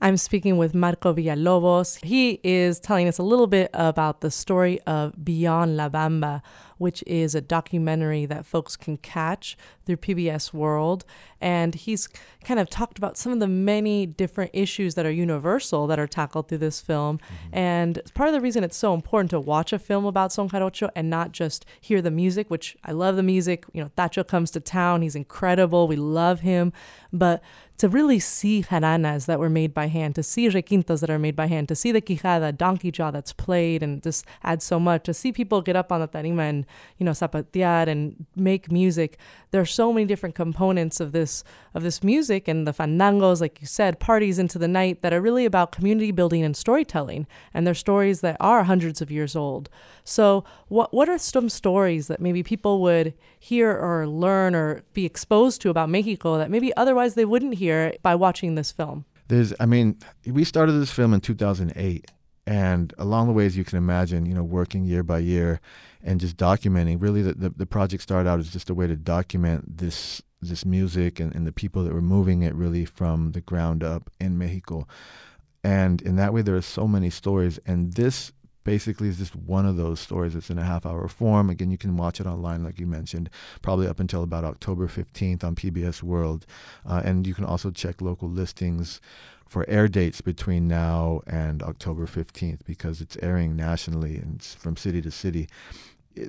I'm speaking with Marco Villalobos. He is telling us a little bit about the story of Beyond La Bamba, which is a documentary that folks can catch through PBS World. And he's kind of talked about some of the many different issues that are universal that are tackled through this film. Mm-hmm. And part of the reason it's so important to watch a film about Son Jarocho and not just hear the music, which I love the music. You know, Tacho comes to town, he's incredible, we love him. But to really see jaranas that were made by hand, to see requintos that are made by hand, to see the quijada, donkey jaw that's played and just adds so much, to see people get up on the tarima and, you know, zapatear and make music. There are so many different components of this of this music and the fandangos, like you said, parties into the night that are really about community building and storytelling. And they're stories that are hundreds of years old. So what what are some stories that maybe people would hear or learn or be exposed to about Mexico that maybe otherwise they wouldn't hear by watching this film? There's, I mean, we started this film in 2008, and along the way, as you can imagine, you know, working year by year and just documenting. Really, the, the, the project started out as just a way to document this this music and, and the people that were moving it really from the ground up in Mexico. And in that way, there are so many stories, and this basically is just one of those stories. It's in a half hour form. Again, you can watch it online, like you mentioned, probably up until about October 15th on PBS World. Uh, and you can also check local listings for air dates between now and October 15th because it's airing nationally and from city to city.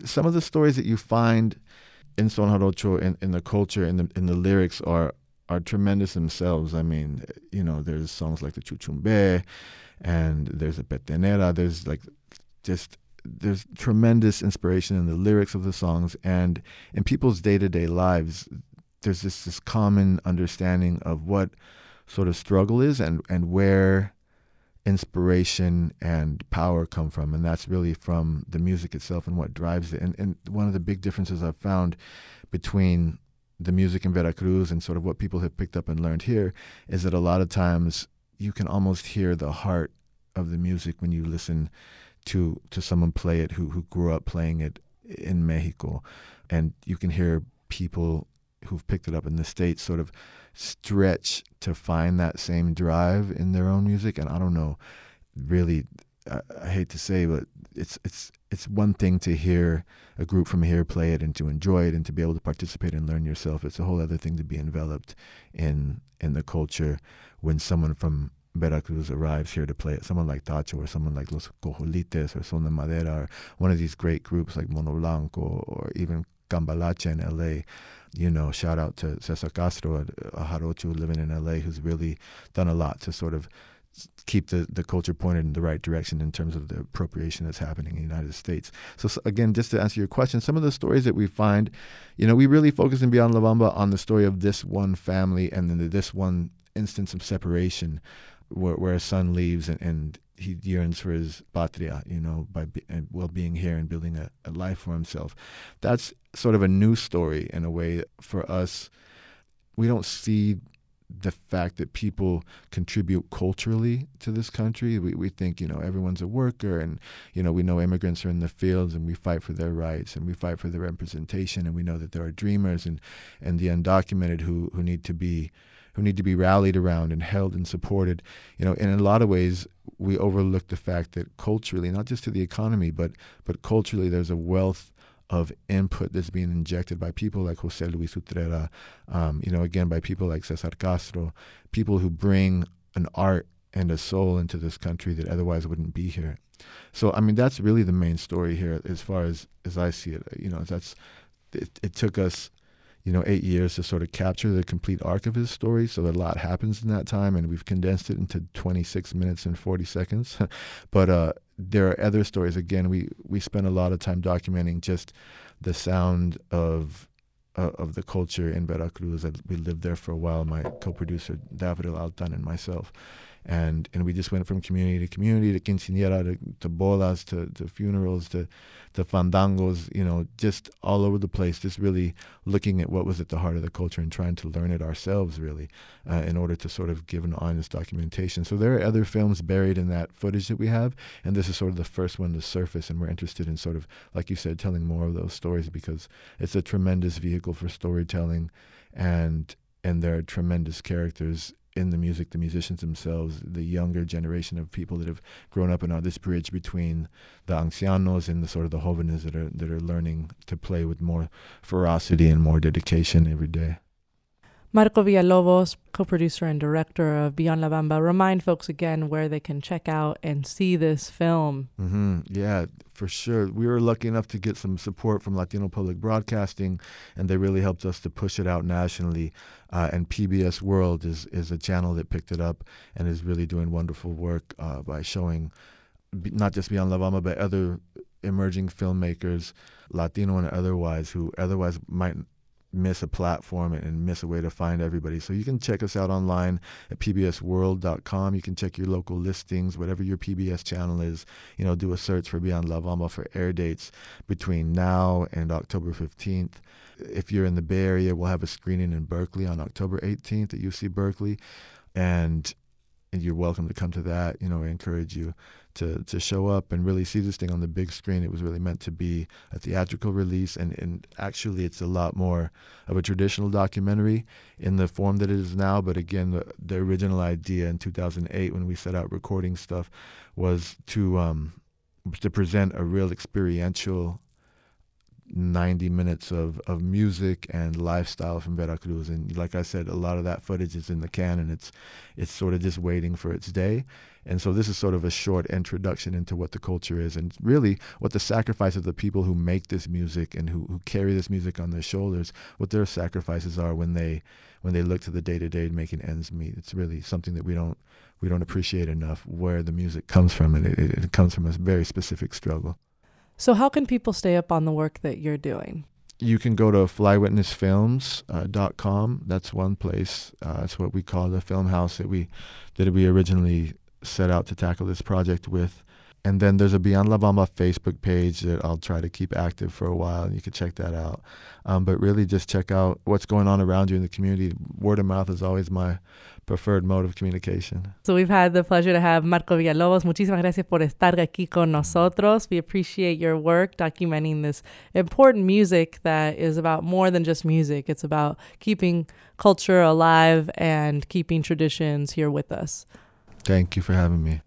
Some of the stories that you find in Son Jarocho, in, in the culture, in the, in the lyrics are are tremendous themselves. I mean, you know, there's songs like the Chuchumbe, and there's a Petenera. There's like just there's tremendous inspiration in the lyrics of the songs and in people's day-to-day lives there's this this common understanding of what sort of struggle is and and where inspiration and power come from and that's really from the music itself and what drives it. And and one of the big differences I've found between the music in Veracruz and sort of what people have picked up and learned here is that a lot of times you can almost hear the heart of the music when you listen to to someone play it who who grew up playing it in Mexico, and you can hear people who've picked it up in the states sort of stretch to find that same drive in their own music. And I don't know, really, I, I hate to say, but it's it's it's one thing to hear a group from here play it and to enjoy it and to be able to participate and learn yourself. It's a whole other thing to be enveloped in in the culture when someone from Veracruz arrives here to play it. Someone like Tacho or someone like Los Cojolites or Son de Madera or one of these great groups like Mono Blanco or even Cambalache in LA. You know, shout out to Cesar Castro, a, Jarocho living in LA who's really done a lot to sort of keep the, the culture pointed in the right direction in terms of the appropriation that's happening in the United States. So, so, again, just to answer your question, some of the stories that we find, you know, we really focus in Beyond La Bamba on the story of this one family and then this one instance of separation where, where a son leaves and, and he yearns for his patria, you know, by be, uh, well being here and building a, a life for himself. That's sort of a new story in a way for us. We don't see the fact that people contribute culturally to this country. We, we think, you know, everyone's a worker and, you know, we know immigrants are in the fields and we fight for their rights and we fight for their representation and we know that there are dreamers and, and the undocumented who, who need to be who need to be rallied around and held and supported. You know, in a lot of ways, we overlook the fact that culturally, not just to the economy, but but culturally, there's a wealth of input that's being injected by people like Jose Luis Utrera, um, you know, again by people like Cesar Castro, people who bring an art and a soul into this country that otherwise wouldn't be here. So I mean, that's really the main story here, as far as as I see it. You know, that's it, it took us you know, eight years to sort of capture the complete arc of his story. So a lot happens in that time, and we've condensed it into 26 minutes and 40 seconds. but uh, there are other stories. Again, we we spent a lot of time documenting just the sound of uh, of the culture in Veracruz. We lived there for a while. My co-producer David Altan and myself, and and we just went from community to community to quinceañera to, to bolas to, to funerals to to fandangos you know just all over the place just really looking at what was at the heart of the culture and trying to learn it ourselves really uh, in order to sort of give an honest documentation. So there are other films buried in that footage that we have and this is sort of the first one to surface and we're interested in sort of like you said telling more of those stories because it's a tremendous vehicle for storytelling and and there are tremendous characters in the music, the musicians themselves, the younger generation of people that have grown up in uh, this bridge between the ancianos and the sort of the jóvenes that are that are learning to play with more ferocity and more dedication every day. Marco Villalobos, co-producer and director of Beyond La Bamba, remind folks again where they can check out and see this film. Mm-hmm. Yeah, for sure. We were lucky enough to get some support from Latino Public Broadcasting, and they really helped us to push it out nationally. Uh, and PBS World is is a channel that picked it up and is really doing wonderful work uh, by showing not just Beyond La Bamba, but other emerging filmmakers, Latino and otherwise, who otherwise might miss a platform and miss a way to find everybody. So you can check us out online at pbsworld.com. You can check your local listings, whatever your PBS channel is. You know, do a search for Beyond La Bamba for air dates between now and October 15th. If you're in the Bay Area, we'll have a screening in Berkeley on October 18th at UC Berkeley. And you're welcome to come to that. You know, I encourage you to to show up and really see this thing on the big screen. It was really meant to be a theatrical release, and, and actually, it's a lot more of a traditional documentary in the form that it is now. But again, the, the original idea in 2008 when we set out recording stuff was to um, to present a real experiential 90 minutes of, of music and lifestyle from Veracruz. And like I said, a lot of that footage is in the can and it's, it's sort of just waiting for its day. And so this is sort of a short introduction into what the culture is and really what the sacrifice of the people who make this music and who, who carry this music on their shoulders, what their sacrifices are when they when they look to the day to day making ends meet. It's really something that we don't we don't appreciate enough where the music comes from and it, it, it comes from a very specific struggle. So, how can people stay up on the work that you're doing? You can go to flywitnessfilms.com. Uh, That's one place. Uh, that's what we call the film house that we that we originally set out to tackle this project with. And then there's a Beyond La Bamba Facebook page that I'll try to keep active for a while, and you can check that out. Um, but really, just check out what's going on around you in the community. Word of mouth is always my preferred mode of communication. So we've had the pleasure to have Marco Villalobos. Muchísimas gracias por estar aquí con nosotros. We appreciate your work documenting this important music that is about more than just music. It's about keeping culture alive and keeping traditions here with us. Thank you for having me.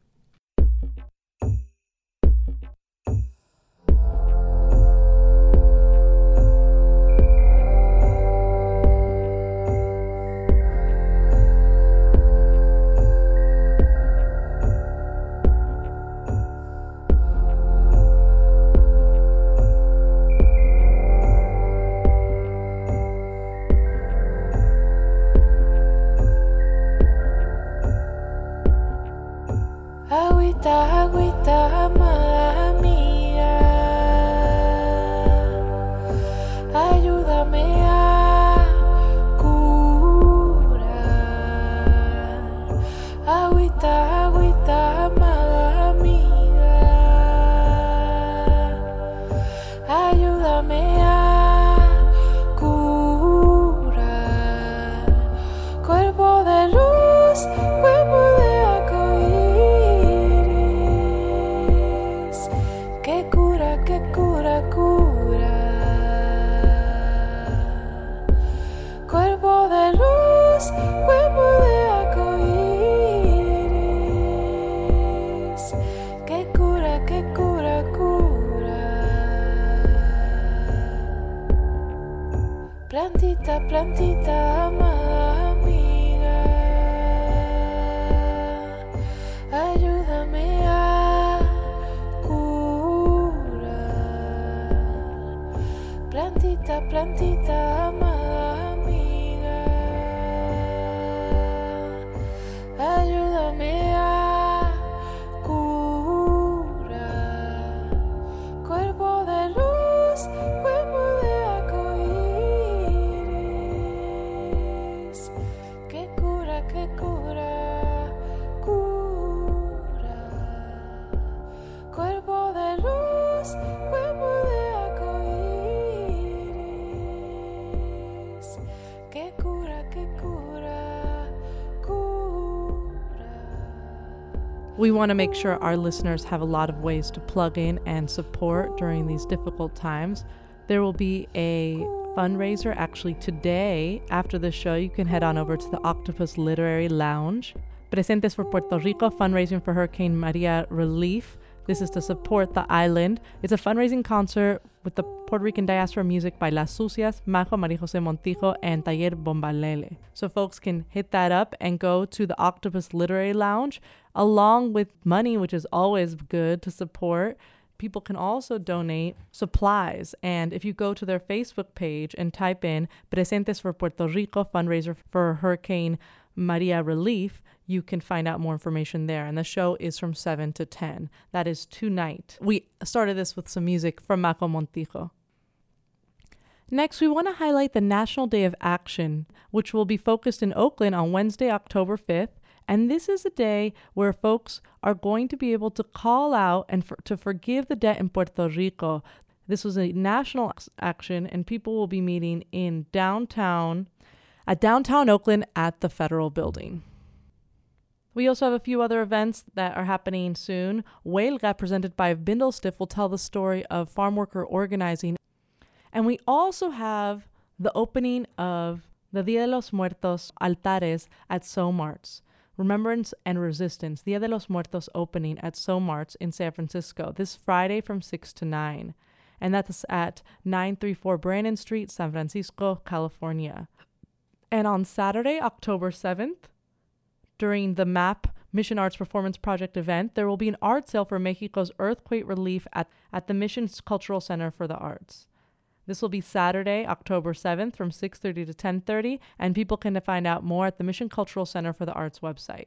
Want to make sure our listeners have a lot of ways to plug in and support during these difficult times. There will be a fundraiser actually today after the show. You can head on over to the Octopus Literary Lounge. Presentes for Puerto Rico fundraising for Hurricane Maria relief. This is to support the island. It's a fundraising concert with the Puerto Rican diaspora music by Las Sucias, Majo, Maria Jose Montijo, and Taller Bombalele. So folks can hit that up and go to the Octopus Literary Lounge along with money, which is always good to support. People can also donate supplies. And if you go to their Facebook page and type in Presentes for Puerto Rico fundraiser for Hurricane Maria Relief, you can find out more information there. And the show is from 7 to 10. That is tonight. We started this with some music from Majo Montijo. Next, we want to highlight the National Day of Action, which will be focused in Oakland on Wednesday, October 5th. And this is a day where folks are going to be able to call out and for, to forgive the debt in Puerto Rico. This was a national action, and people will be meeting in downtown, at downtown Oakland at the Federal Building. We also have a few other events that are happening soon. Huelga, presented by Bindlestiff, will tell the story of farm worker organizing. And we also have the opening of the Dia de los Muertos altares at SOMARTS. Remembrance and Resistance, Dia de los Muertos opening at SOMARTS in San Francisco this Friday from 6 to 9. And that's at 934 Brannan Street, San Francisco, California. And on Saturday, October 7th, during the MAP Mission Arts Performance Project event, there will be an art sale for Mexico's earthquake relief at, at the Mission's Cultural Center for the Arts. This will be Saturday, October 7th from 6:30 to 10:30 and people can find out more at the Mission Cultural Center for the Arts website.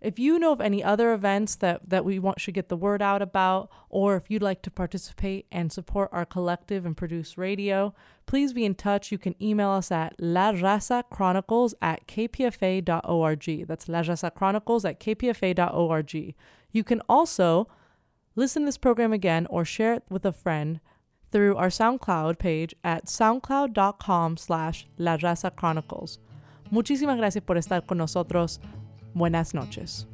If you know of any other events that, that we want should get the word out about, or if you'd like to participate and support our collective and produce radio, please be in touch. You can email us at La Raza Chronicles at kpfa.org. That's Chronicles at kpfa.org. You can also listen to this program again or share it with a friend through our SoundCloud page at soundcloud.com slash La Raza Chronicles. Muchísimas gracias por estar con nosotros. Buenas noches.